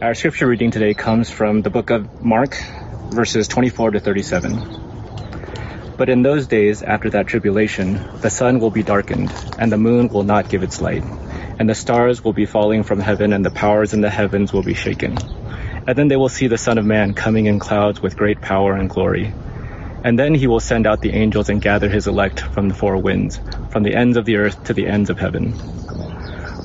Our scripture reading today comes from the book of Mark, verses 24 to 37. But in those days after that tribulation, the sun will be darkened, and the moon will not give its light, and the stars will be falling from heaven, and the powers in the heavens will be shaken. And then they will see the Son of Man coming in clouds with great power and glory. And then he will send out the angels and gather his elect from the four winds, from the ends of the earth to the ends of heaven.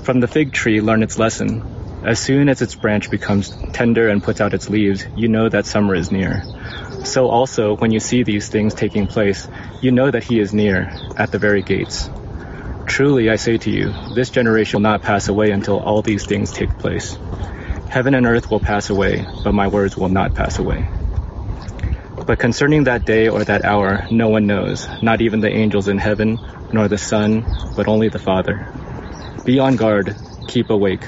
From the fig tree learn its lesson. As soon as its branch becomes tender and puts out its leaves, you know that summer is near. So also, when you see these things taking place, you know that he is near, at the very gates. Truly, I say to you, this generation will not pass away until all these things take place. Heaven and earth will pass away, but my words will not pass away. But concerning that day or that hour, no one knows, not even the angels in heaven, nor the Son, but only the Father. Be on guard, keep awake,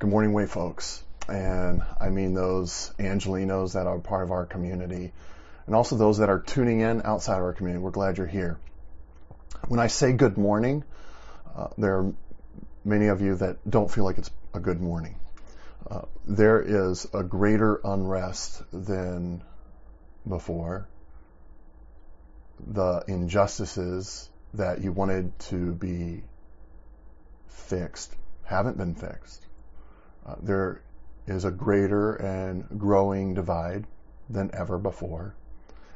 Good morning, way folks and I mean those Angelenos that are part of our community, and also those that are tuning in outside of our community. We're glad you're here. When I say good morning, uh, there are many of you that don't feel like it's a good morning. Uh, there is a greater unrest than before. The injustices that you wanted to be fixed haven't been fixed. Uh, there is a greater and growing divide than ever before.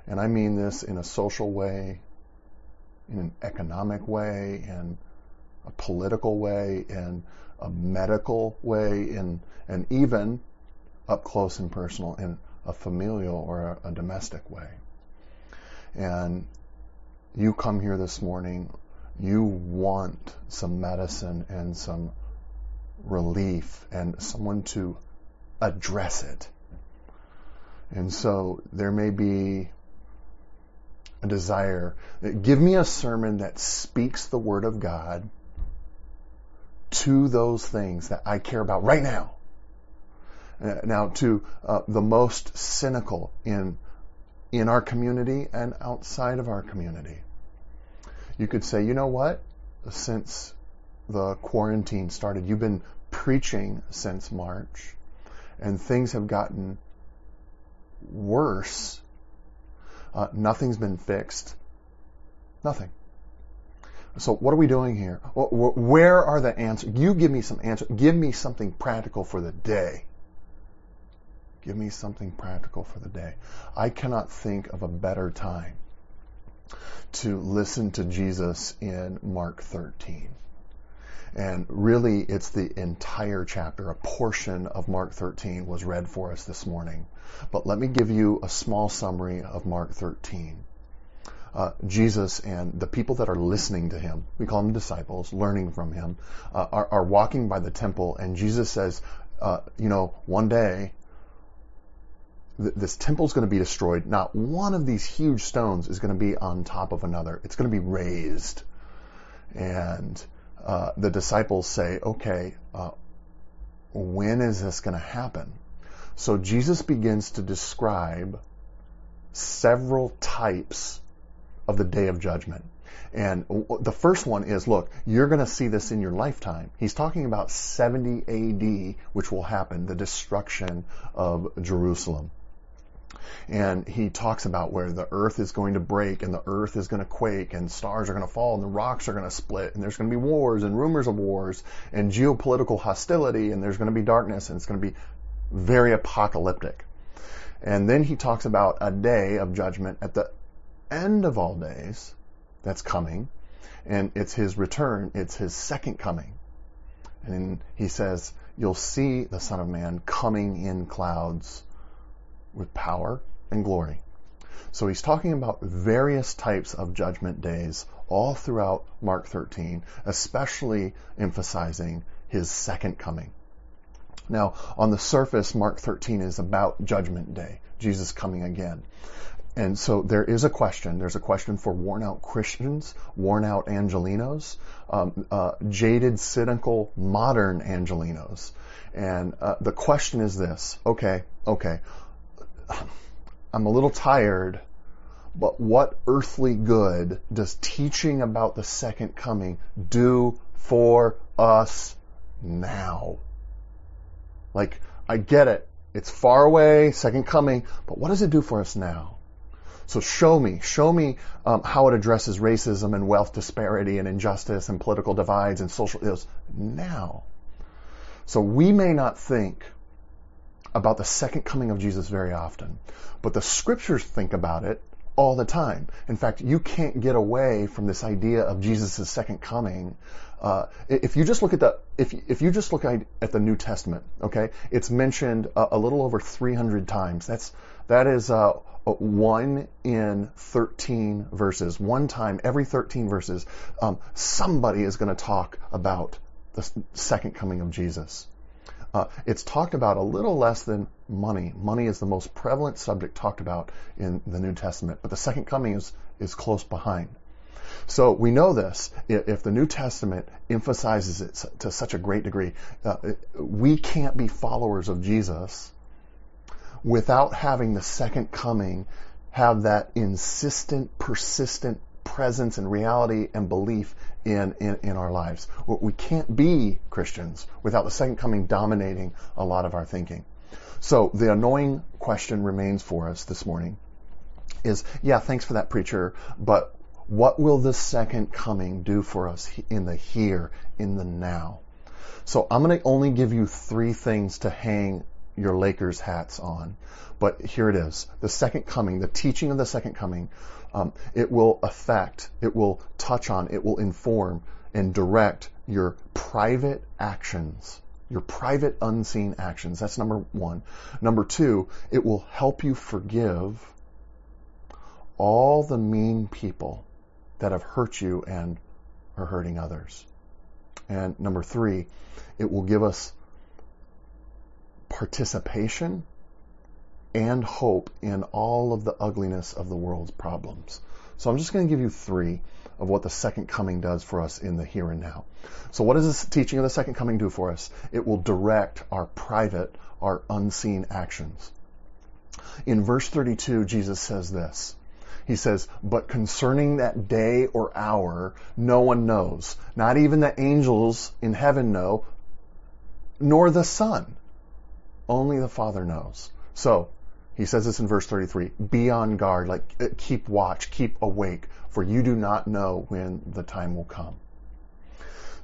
And I mean this in a social way, in an economic way, in a political way, in a medical way, in, and even up close and personal in a familial or a, a domestic way. And you come here this morning, you want some medicine and some relief and someone to address it. And so there may be a desire. Give me a sermon that speaks the Word of God to those things that I care about right now. Uh, now, to uh, the most cynical in in our community and outside of our community, you could say, you know what? Since the quarantine started, you've been preaching since March and things have gotten worse. Uh, nothing's been fixed. Nothing. So what are we doing here? Where are the answers? You give me some answers. Give me something practical for the day. Give me something practical for the day. I cannot think of a better time to listen to Jesus in Mark 13. And really, it's the entire chapter. A portion of Mark 13 was read for us this morning. But let me give you a small summary of Mark 13. Uh, Jesus and the people that are listening to him, we call them disciples, learning from him, uh, are, are, walking by the temple, and Jesus says, uh, you know, one day th- this temple is going to be destroyed. Not one of these huge stones is going to be on top of another. It's going to be razed. And uh, the disciples say, okay, uh, when is this going to happen? So Jesus begins to describe several types of the day of judgment. And the first one is, look, you're going to see this in your lifetime. He's talking about 70 AD, which will happen, the destruction of Jerusalem. And he talks about where the earth is going to break and the earth is going to quake and stars are going to fall and the rocks are going to split and there's going to be wars and rumors of wars and geopolitical hostility and there's going to be darkness and it's going to be very apocalyptic. And then he talks about a day of judgment at the end of all days that's coming and it's his return. It's his second coming. And he says, you'll see the Son of Man coming in clouds with power and glory. So he's talking about various types of judgment days all throughout Mark 13, especially emphasizing his second coming. Now, on the surface, Mark 13 is about judgment day, Jesus coming again. And so there is a question. There's a question for worn out Christians, worn out Angelenos, um, uh, jaded, cynical, modern Angelenos. And uh, the question is this. Okay, okay. I'm a little tired, but what earthly good does teaching about the second coming do for us now? Like, I get it. It's far away, second coming, but what does it do for us now? So show me, show me um, how it addresses racism and wealth disparity and injustice and political divides and social ills now. So we may not think about the second coming of Jesus very often, but the scriptures think about it all the time. In fact, you can't get away from this idea of Jesus' second coming. Uh, if you just look at the if if you just look at, the New Testament, okay, it's mentioned a, a, little over 300 times. That's that is uh, one in 13 verses. One time every 13 verses, um, somebody is going to talk about the second coming of Jesus. Uh, it's talked about a little less than money. Money is the most prevalent subject talked about in the New Testament, but the second coming is, is close behind. So we know this. If the New Testament emphasizes it to such a great degree, uh, we can't be followers of Jesus without having the second coming have that insistent, persistent presence and reality and belief in, in, in our lives. We can't be Christians without the second coming dominating a lot of our thinking. So the annoying question remains for us this morning is, yeah, thanks for that preacher, but what will the second coming do for us in the here, in the now? So I'm going to only give you three things to hang your Lakers hats on. But here it is. The second coming, the teaching of the second coming um, it will affect, it will touch on, it will inform and direct your private actions, your private unseen actions. That's number one. Number two, it will help you forgive all the mean people that have hurt you and are hurting others. And number three, it will give us participation and hope in all of the ugliness of the world's problems. So I'm just going to give you three of what the second coming does for us in the here and now. So what does this teaching of the second coming do for us? It will direct our private, our unseen actions. In verse 32, Jesus says this. He says, but concerning that day or hour, no one knows. Not even the angels in heaven know, nor the Son. Only the Father knows. So, he says this in verse 33 be on guard, like uh, keep watch, keep awake, for you do not know when the time will come.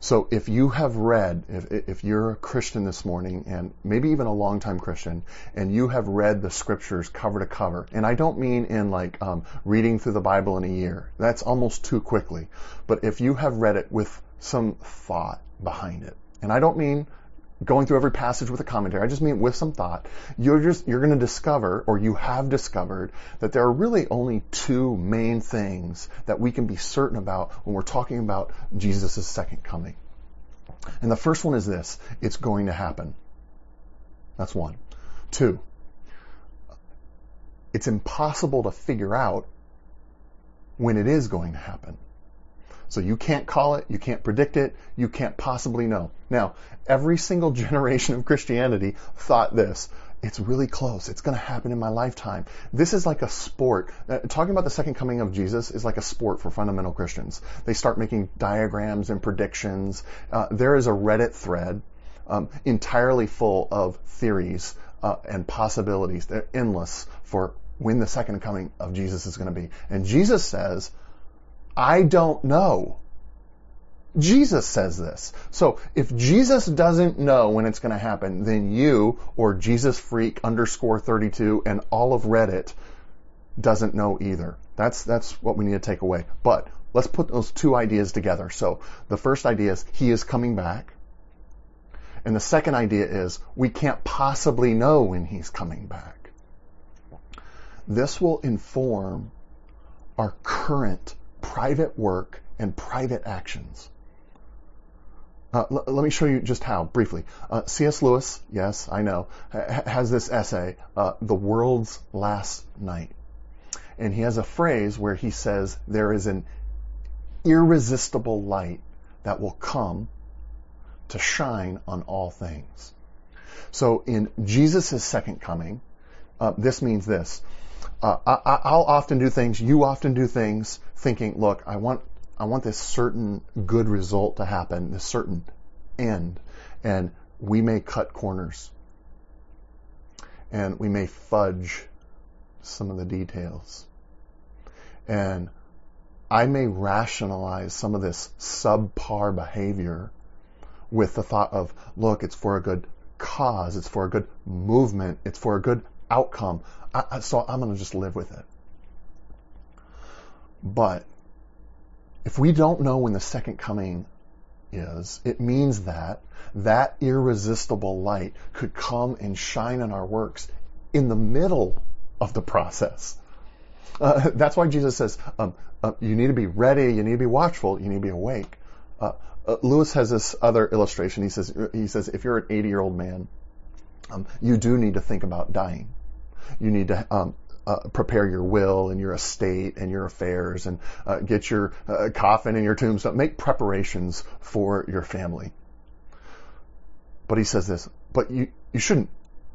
So if you have read, if, if you're a Christian this morning, and maybe even a longtime Christian, and you have read the scriptures cover to cover, and I don't mean in like um, reading through the Bible in a year, that's almost too quickly, but if you have read it with some thought behind it, and I don't mean going through every passage with a commentary. I just mean with some thought. You're just, you're going to discover, or you have discovered, that there are really only two main things that we can be certain about when we're talking about Jesus' second coming. And the first one is this. It's going to happen. That's one. Two. It's impossible to figure out when it is going to happen. So you can't call it, you can't predict it, you can't possibly know. Now, every single generation of Christianity thought this. It's really close. It's going to happen in my lifetime. This is like a sport. Uh, talking about the second coming of Jesus is like a sport for fundamental Christians. They start making diagrams and predictions. Uh, there is a Reddit thread um, entirely full of theories uh, and possibilities. They're endless for when the second coming of Jesus is going to be. And Jesus says, I don't know. Jesus says this. So if Jesus doesn't know when it's going to happen, then you or Jesus freak underscore 32 and all of Reddit doesn't know either. That's, that's what we need to take away. But let's put those two ideas together. So the first idea is he is coming back. And the second idea is we can't possibly know when he's coming back. This will inform our current private work and private actions. Uh, l- let me show you just how, briefly. Uh, C.S. Lewis, yes, I know, ha- has this essay, uh, The World's Last Night. And he has a phrase where he says, there is an irresistible light that will come to shine on all things. So in Jesus' second coming, uh, this means this. Uh, I, will often do things, you often do things, thinking, look, I want, I want this certain good result to happen, this certain end, and we may cut corners, and we may fudge some of the details, and I may rationalize some of this subpar behavior with the thought of, look, it's for a good cause, it's for a good movement, it's for a good outcome. I, so I'm going to just live with it. But if we don't know when the second coming is, it means that that irresistible light could come and shine in our works in the middle of the process. Uh, that's why Jesus says, um, uh, you need to be ready, you need to be watchful, you need to be awake. Uh, uh Lewis has this other illustration. He says, he says, if you're an 80 year old man, um, you do need to think about dying. You need to um, uh, prepare your will and your estate and your affairs and uh, get your uh, coffin and your tombstone. Make preparations for your family. But he says this, but you, you shouldn't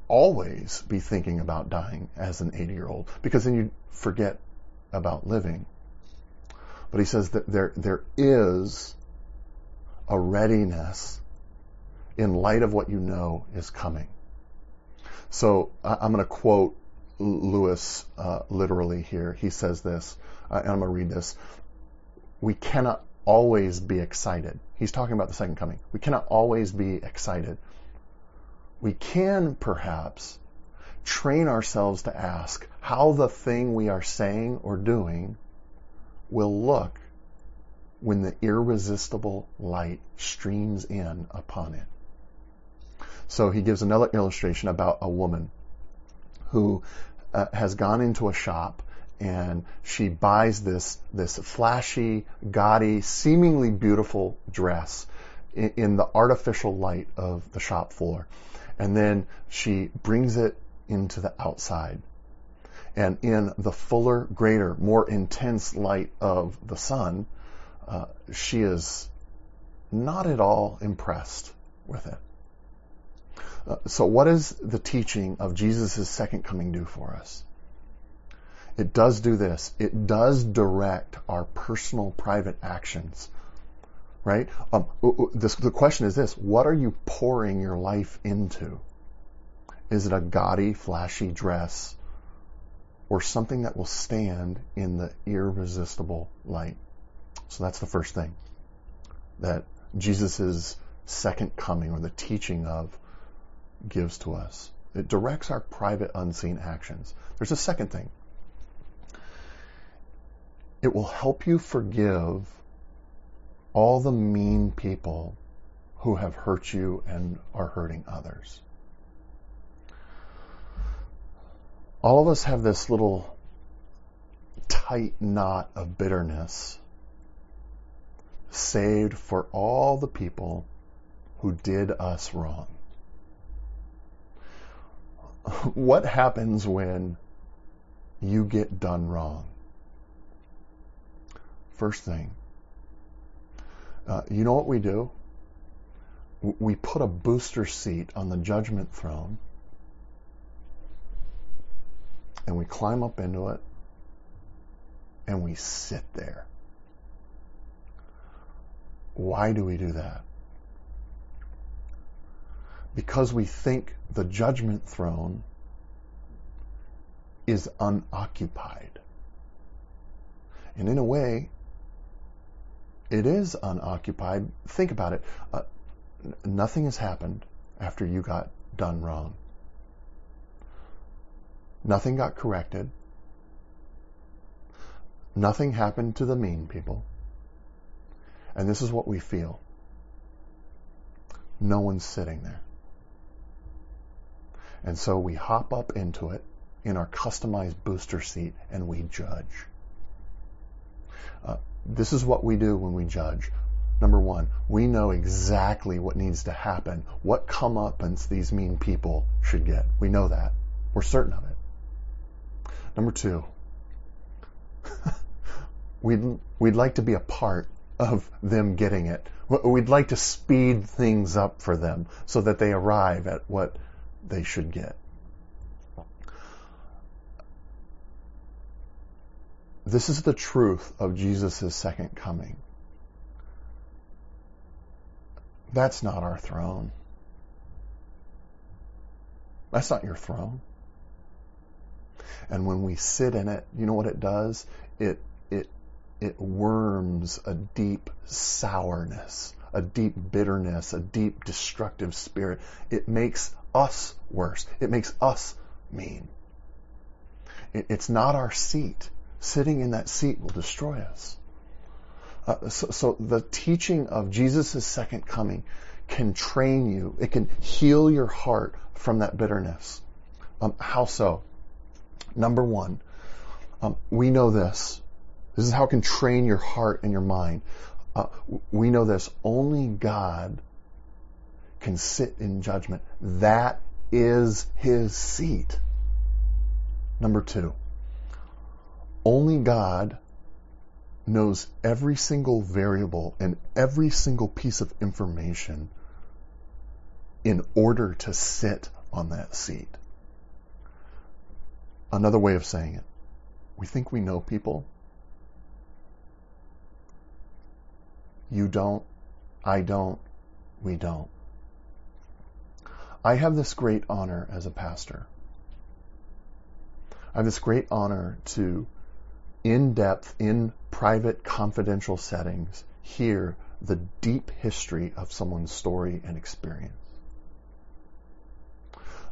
always be thinking about dying as an 80 year old because then you forget about living. But he says that there, there is a readiness in light of what you know is coming. So I'm going to quote Lewis uh, literally here. He says this, uh, and I'm going to read this. We cannot always be excited. He's talking about the second coming. We cannot always be excited. We can perhaps train ourselves to ask how the thing we are saying or doing will look when the irresistible light streams in upon it. So he gives another illustration about a woman who uh, has gone into a shop and she buys this this flashy, gaudy, seemingly beautiful dress in, in the artificial light of the shop floor, and then she brings it into the outside. And in the fuller, greater, more intense light of the sun, uh, she is not at all impressed with it. Uh, so what does the teaching of Jesus' second coming do for us? It does do this. It does direct our personal private actions. Right? Um, this, the question is this, what are you pouring your life into? Is it a gaudy, flashy dress or something that will stand in the irresistible light? So that's the first thing that Jesus' second coming or the teaching of gives to us. It directs our private unseen actions. There's a second thing. It will help you forgive all the mean people who have hurt you and are hurting others. All of us have this little tight knot of bitterness saved for all the people who did us wrong what happens when you get done wrong? First thing, uh, you know what we do? We put a booster seat on the judgment throne and we climb up into it and we sit there. Why do we do that? Because we think the judgment throne is unoccupied. And in a way, it is unoccupied. Think about it. Uh, nothing has happened after you got done wrong. Nothing got corrected. Nothing happened to the mean people. And this is what we feel. No one's sitting there. And so we hop up into it in our customized booster seat and we judge. Uh, this is what we do when we judge. Number one, we know exactly what needs to happen, what comeuppance these mean people should get. We know that. We're certain of it. Number two, we'd, we'd like to be a part of them getting it. We'd like to speed things up for them so that they arrive at what they should get. This is the truth of Jesus' second coming. That's not our throne. That's not your throne. And when we sit in it, you know what it does? It, it, it worms a deep sourness, a deep bitterness, a deep destructive spirit. It makes us worse. It makes us mean. It, it's not our seat. Sitting in that seat will destroy us. Uh, so, so, the teaching of Jesus' second coming can train you. It can heal your heart from that bitterness. Um, how so? Number one, um, we know this. This is how it can train your heart and your mind. Uh, we know this. Only God can sit in judgment. That is his seat. Number two, only God knows every single variable and every single piece of information in order to sit on that seat. Another way of saying it, we think we know people. You don't, I don't, we don't. I have this great honor as a pastor. I have this great honor to in depth, in private, confidential settings, hear the deep history of someone's story and experience.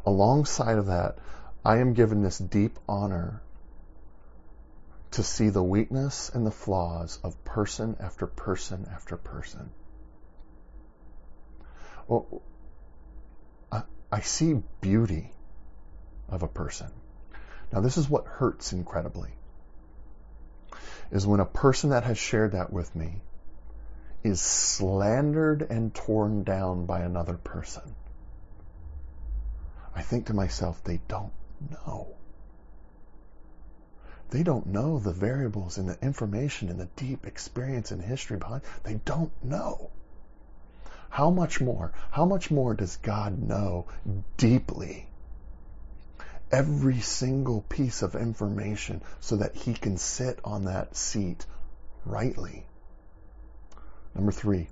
Alongside of that, I am given this deep honor to see the weakness and the flaws of person after person after person. Well, I, see beauty of a person. Now, this is what hurts incredibly is when a person that has shared that with me is slandered and torn down by another person. I think to myself, they don't know. They don't know the variables and the information and the deep experience and history behind. They don't know. How much more? How much more does God know deeply every single piece of information so that he can sit on that seat rightly. Number three,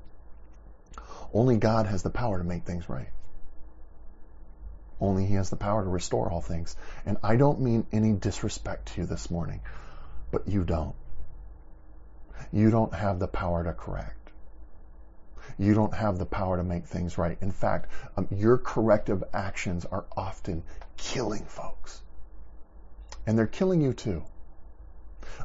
only God has the power to make things right. Only He has the power to restore all things. And I don't mean any disrespect to you this morning, but you don't. You don't have the power to correct. You don't have the power to make things right. In fact, um, your corrective actions are often killing folks. And they're killing you too.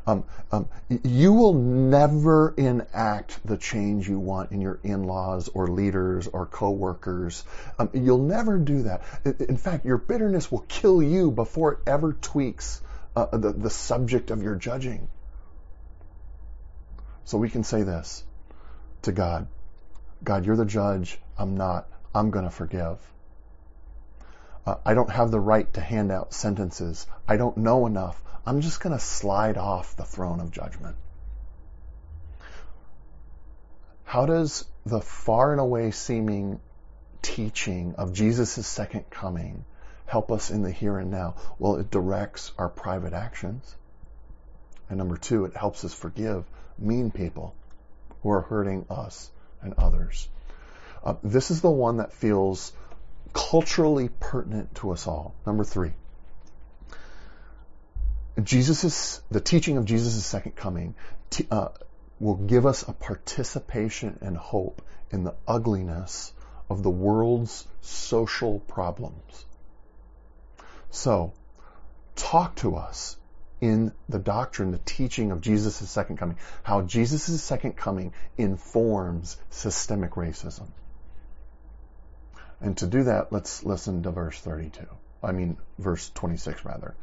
Um, um, you will never enact the change you want in your in-laws or leaders or coworkers. Um, you'll never do that. In fact, your bitterness will kill you before it ever tweaks uh, the, the subject of your judging. So we can say this to God. God, you're the judge. I'm not. I'm going to forgive. Uh, I don't have the right to hand out sentences. I don't know enough. I'm just going to slide off the throne of judgment. How does the far and away seeming teaching of Jesus' second coming help us in the here and now? Well, it directs our private actions. And number two, it helps us forgive mean people who are hurting us and others. Uh, this is the one that feels culturally pertinent to us all. Number three. Jesus' the teaching of Jesus' second coming t- uh, will give us a participation and hope in the ugliness of the world's social problems. So, talk to us in the doctrine, the teaching of Jesus' second coming, how Jesus' second coming informs systemic racism. And to do that, let's listen to verse 32. I mean, verse 26 rather.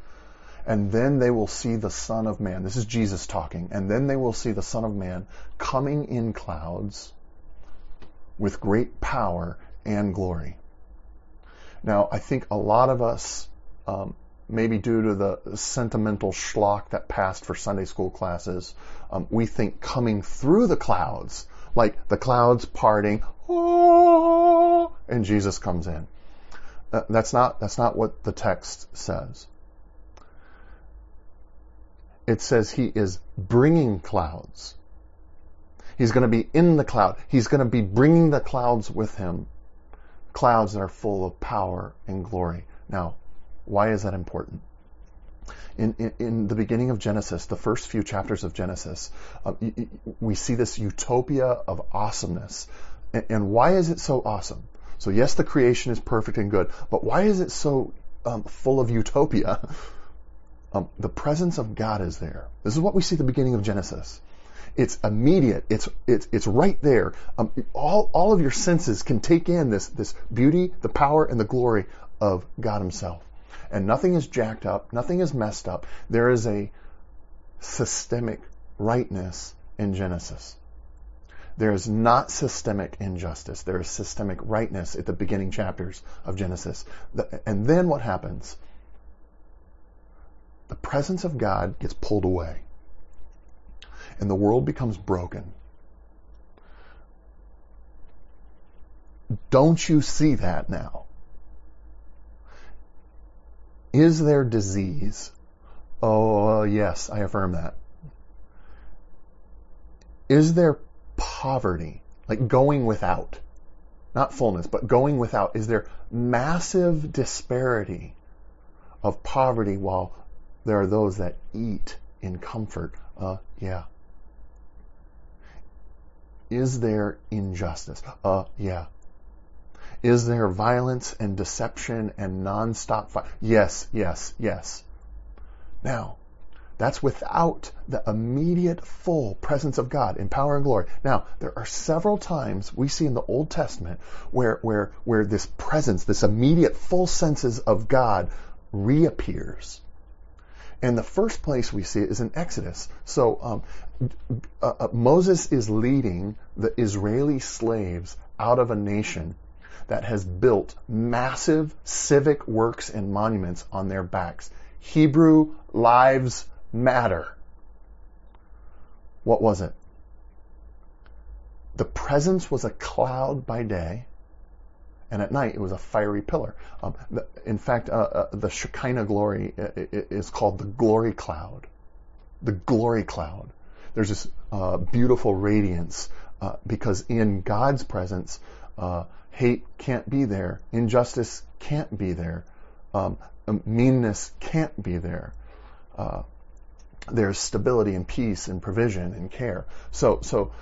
And then they will see the Son of Man. This is Jesus talking. And then they will see the Son of Man coming in clouds with great power and glory. Now, I think a lot of us, um, maybe due to the sentimental schlock that passed for Sunday school classes, um, we think coming through the clouds, like the clouds parting, oh, and Jesus comes in. Uh, that's not that's not what the text says. It says he is bringing clouds. He's going to be in the cloud. He's going to be bringing the clouds with him. Clouds that are full of power and glory. Now, why is that important? In, in, in, the beginning of Genesis, the first few chapters of Genesis, uh, we see this utopia of awesomeness. And, and, why is it so awesome? So yes, the creation is perfect and good, but why is it so um, full of utopia? Um, the presence of God is there. This is what we see at the beginning of Genesis. It's immediate. It's it's it's right there. Um, all all of your senses can take in this this beauty, the power, and the glory of God Himself. And nothing is jacked up. Nothing is messed up. There is a systemic rightness in Genesis. There is not systemic injustice. There is systemic rightness at the beginning chapters of Genesis. And then what happens? The presence of God gets pulled away and the world becomes broken. Don't you see that now? Is there disease? Oh, yes, I affirm that. Is there poverty? Like going without? Not fullness, but going without. Is there massive disparity of poverty while there are those that eat in comfort? Uh, yeah. Is there injustice? Uh, yeah. Is there violence and deception and nonstop fight? Yes, yes, yes. Now, that's without the immediate full presence of God in power and glory. Now, there are several times we see in the Old Testament where, where, where this presence, this immediate full senses of God reappears. And the first place we see it is in Exodus. So um, uh, uh, Moses is leading the Israeli slaves out of a nation that has built massive civic works and monuments on their backs. Hebrew lives matter. What was it? The presence was a cloud by day, and at night it was a fiery pillar. Um, the, in fact, uh, uh, the Shekinah glory uh, is called the glory cloud. The glory cloud. There's this uh, beautiful radiance uh, because in God's presence, uh, hate can't be there, injustice can't be there, um, meanness can't be there. there's stability and peace and provision and care. So, so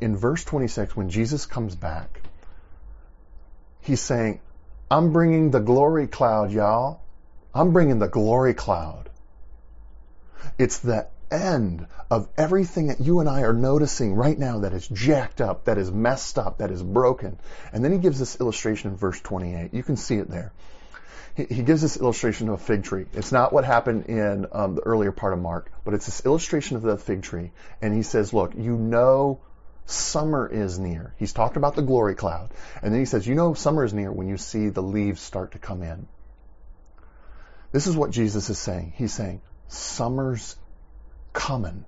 in verse 26, when Jesus comes back, He's saying, I'm bringing the glory cloud, y'all. I'm bringing the glory cloud. It's the end of everything that you and I are noticing right now that is jacked up, that is messed up, that is broken. And then he gives this illustration in verse 28. You can see it there. He, he gives this illustration of a fig tree. It's not what happened in um, the earlier part of Mark, but it's this illustration of the fig tree. And he says, look, you know summer is near. He's talked about the glory cloud. And then he says, you know summer is near when you see the leaves start to come in. This is what Jesus is saying. He's saying, summer's coming.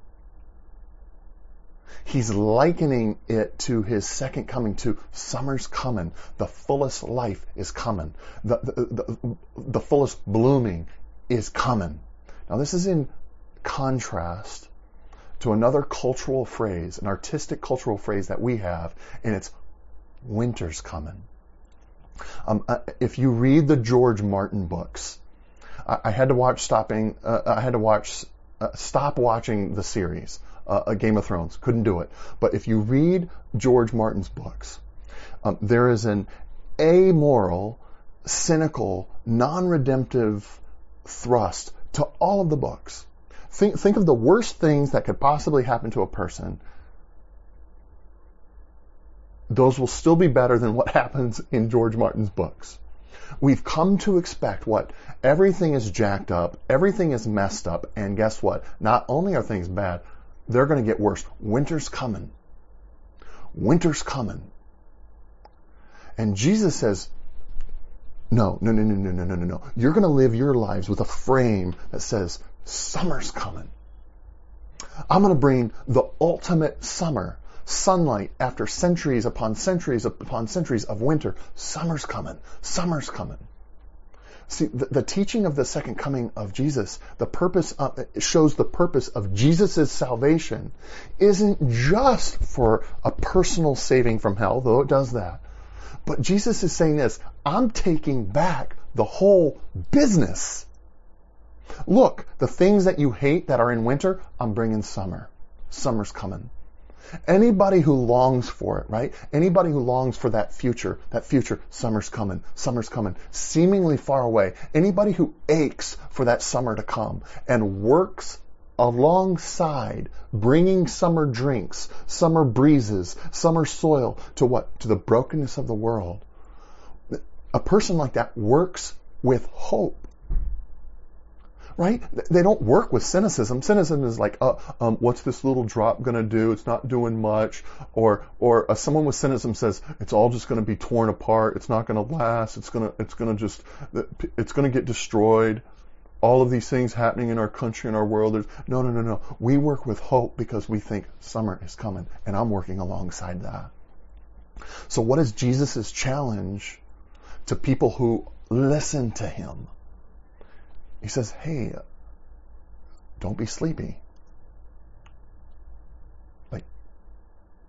He's likening it to his second coming to summer's coming. The fullest life is coming. The, the, the, the fullest blooming is coming. Now this is in contrast to another cultural phrase, an artistic cultural phrase that we have, and it's winter's coming. Um, uh, if you read the George Martin books, I, I had to watch stopping. Uh, I had to watch uh, stop watching the series, uh, Game of Thrones. Couldn't do it. But if you read George Martin's books, um, there is an amoral, cynical, non-redemptive thrust to all of the books. Think, think of the worst things that could possibly happen to a person. Those will still be better than what happens in George Martin's books. We've come to expect what? Everything is jacked up, everything is messed up, and guess what? Not only are things bad, they're going to get worse. Winter's coming. Winter's coming. And Jesus says, no, no, no, no, no, no, no, no, no. You're going to live your lives with a frame that says, summer's coming. I'm going to bring the ultimate summer, sunlight after centuries upon centuries upon centuries of winter. Summer's coming. Summer's coming. See, the, the, teaching of the second coming of Jesus, the purpose of, shows the purpose of Jesus' salvation isn't just for a personal saving from hell, though it does that. But Jesus is saying this, I'm taking back the whole business. Look, the things that you hate that are in winter, I'm bringing summer. Summer's coming. Anybody who longs for it, right? Anybody who longs for that future, that future, summer's coming, summer's coming, seemingly far away. Anybody who aches for that summer to come and works alongside bringing summer drinks, summer breezes, summer soil to what? To the brokenness of the world. A person like that works with hope right? They don't work with cynicism. Cynicism is like, uh, um, what's this little drop going to do? It's not doing much. Or, or uh, someone with cynicism says it's all just going to be torn apart. It's not going to last. It's going to, it's going to just, it's going to get destroyed. All of these things happening in our country and our world. There's, no, no, no, no. We work with hope because we think summer is coming, and I'm working alongside that. So, what is Jesus' challenge to people who listen to him? He says, hey, don't be sleepy. Like,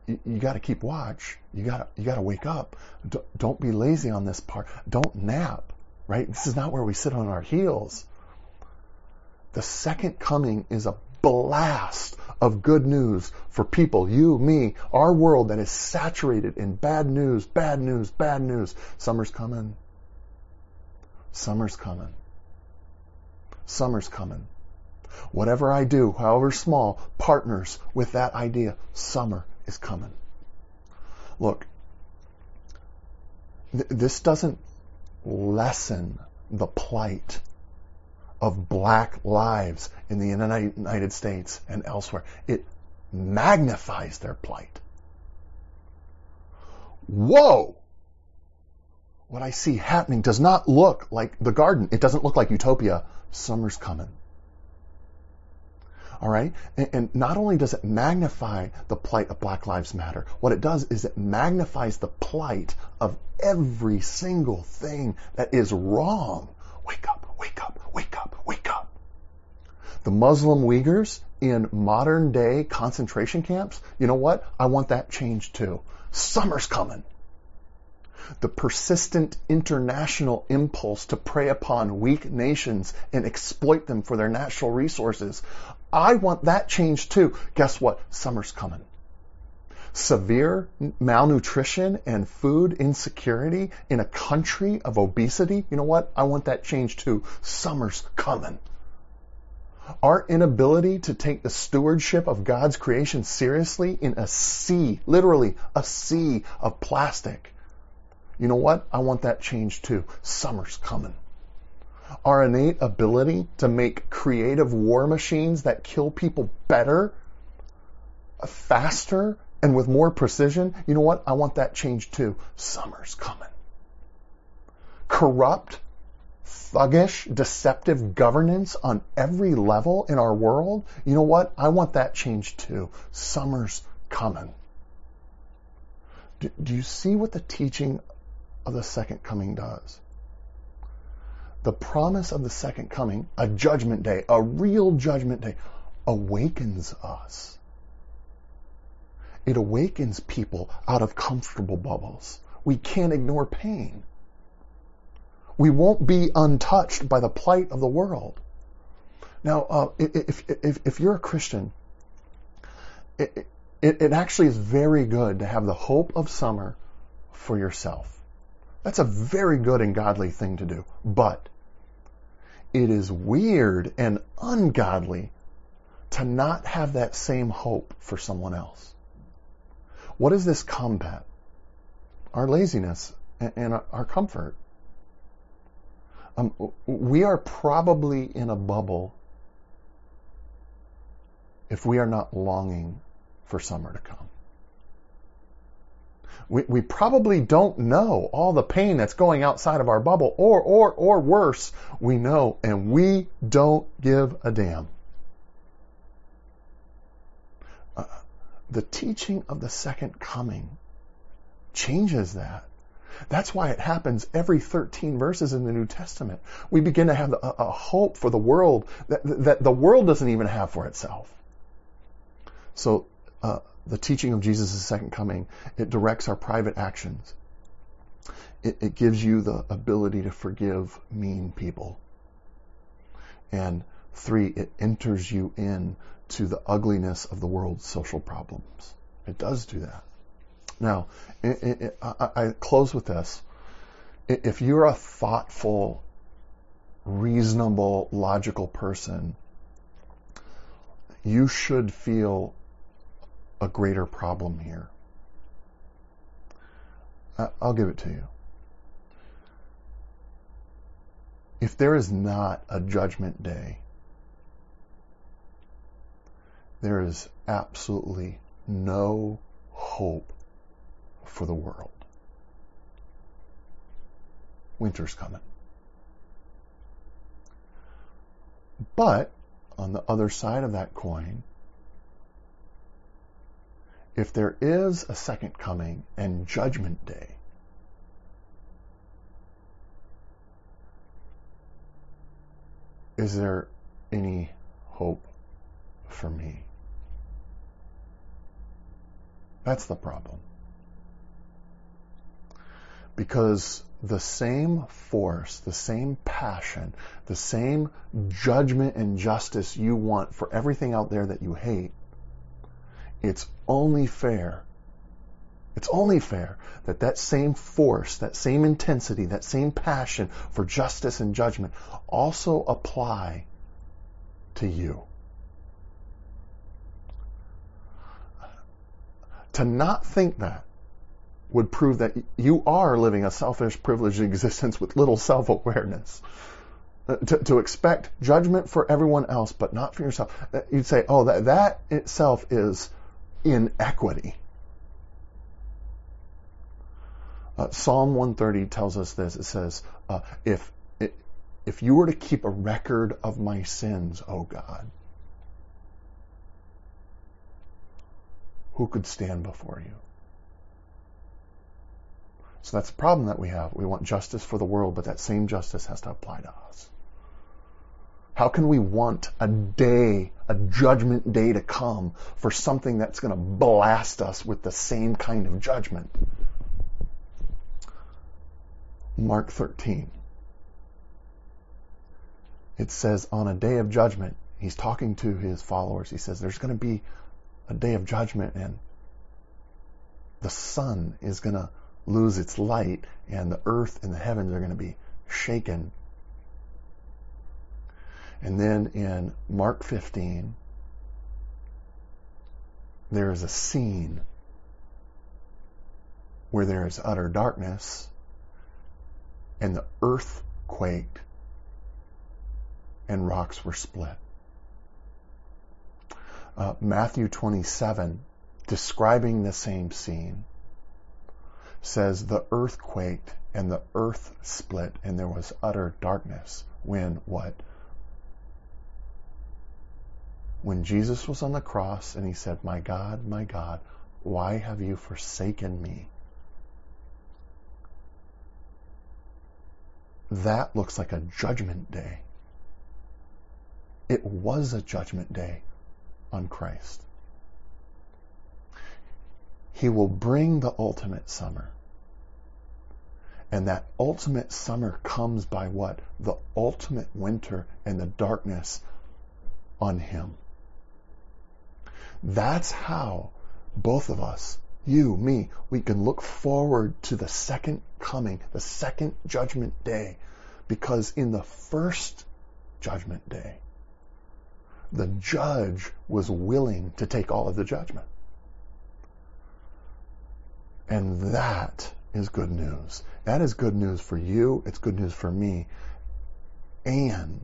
you, you got to keep watch. You got you got to wake up. D- don't be lazy on this part. Don't nap. Right? This is not where we sit on our heels. The second coming is a blast of good news for people, you, me, our world that is saturated in bad news, bad news, bad news. Summer's coming. Summer's coming. Summer's coming. Whatever I do, however small, partners with that idea. Summer is coming. Look, th- this doesn't lessen the plight of black lives in the United States and elsewhere. It magnifies their plight. Whoa! What I see happening does not look like the garden. It doesn't look like utopia. Summer's coming. All right? And, and, not only does it magnify the plight of Black Lives Matter, what it does is it magnifies the plight of every single thing that is wrong. Wake up, wake up, wake up, wake up. The Muslim Uyghurs in modern day concentration camps, you know what? I want that changed too. Summer's coming the persistent international impulse to prey upon weak nations and exploit them for their natural resources. I want that changed too. Guess what? Summer's coming. Severe malnutrition and food insecurity in a country of obesity. You know what? I want that changed too. Summer's coming. Our inability to take the stewardship of God's creation seriously in a sea, literally a sea of plastic, you know what? I want that change too. Summer's coming. Our innate ability to make creative war machines that kill people better, faster, and with more precision. You know what? I want that change too. Summer's coming. Corrupt, thuggish, deceptive governance on every level in our world. You know what? I want that change too. Summer's coming. Do, do you see what the teaching of the second coming does. The promise of the second coming, a judgment day, a real judgment day, awakens us. It awakens people out of comfortable bubbles. We can't ignore pain. We won't be untouched by the plight of the world. Now, uh, if, if, if, you're a Christian, it, it, it actually is very good to have the hope of summer for yourself. That's a very good and godly thing to do. But it is weird and ungodly to not have that same hope for someone else. What does this combat? Our laziness and our comfort. Um, we are probably in a bubble if we are not longing for summer to come. We, we probably don't know all the pain that's going outside of our bubble, or, or, or worse, we know and we don't give a damn. Uh, the teaching of the second coming changes that. That's why it happens every 13 verses in the New Testament. We begin to have a, a hope for the world that, that the world doesn't even have for itself. So, uh, the teaching of Jesus' second coming, it directs our private actions. It, it gives you the ability to forgive mean people. And three, it enters you in to the ugliness of the world's social problems. It does do that. Now, it, it, I, I close with this. If you're a thoughtful, reasonable, logical person, you should feel a greater problem here. I'll give it to you. If there is not a judgment day, there is absolutely no hope for the world. Winter's coming. But on the other side of that coin, if there is a second coming and judgment day, is there any hope for me? That's the problem. Because the same force, the same passion, the same judgment and justice you want for everything out there that you hate it's only fair. It's only fair that that same force, that same intensity, that same passion for justice and judgment also apply to you. To not think that would prove that you are living a selfish, privileged existence with little self-awareness. Uh, to, to, expect judgment for everyone else, but not for yourself. Uh, you'd say, oh, that, that itself is inequity. Uh, Psalm 130 tells us this. It says, uh, if, if you were to keep a record of my sins, O God, who could stand before you? So that's the problem that we have. We want justice for the world, but that same justice has to apply to us. How can we want a day, a judgment day to come for something that's going to blast us with the same kind of judgment? Mark 13. It says on a day of judgment, he's talking to his followers. He says there's going to be a day of judgment and the sun is going to lose its light and the earth and the heavens are going to be shaken and then in Mark 15, there is a scene where there is utter darkness and the earth quaked and rocks were split. Uh, Matthew 27, describing the same scene, says the earth quaked and the earth split and there was utter darkness when what? When Jesus was on the cross and he said, My God, my God, why have you forsaken me? That looks like a judgment day. It was a judgment day on Christ. He will bring the ultimate summer. And that ultimate summer comes by what? The ultimate winter and the darkness on Him. That's how both of us, you, me, we can look forward to the second coming, the second judgment day. Because in the first judgment day, the judge was willing to take all of the judgment. And that is good news. That is good news for you. It's good news for me. And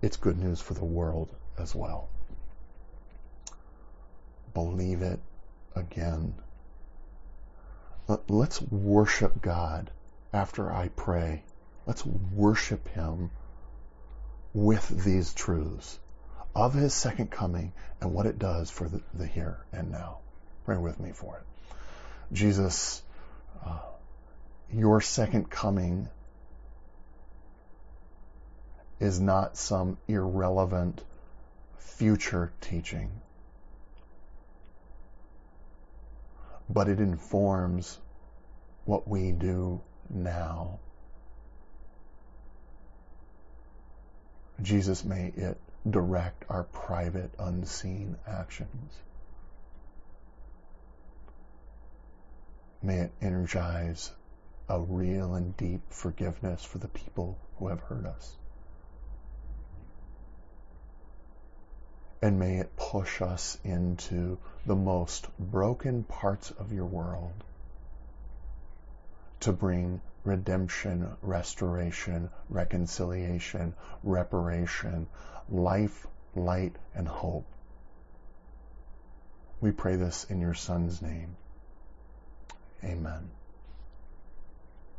it's good news for the world as well believe it again let's worship God after I pray. Let's worship Him with these truths of His second coming and what it does for the, the here and now. Pray with me for it. Jesus, uh, your second coming is not some irrelevant future teaching, but it informs what we do now. Jesus, may it direct our private, unseen actions. May it energize a real and deep forgiveness for the people who have hurt us. And may it push us into the most broken parts of your world to bring redemption, restoration, reconciliation, reparation, life, light, and hope. We pray this in your Son's name. Amen.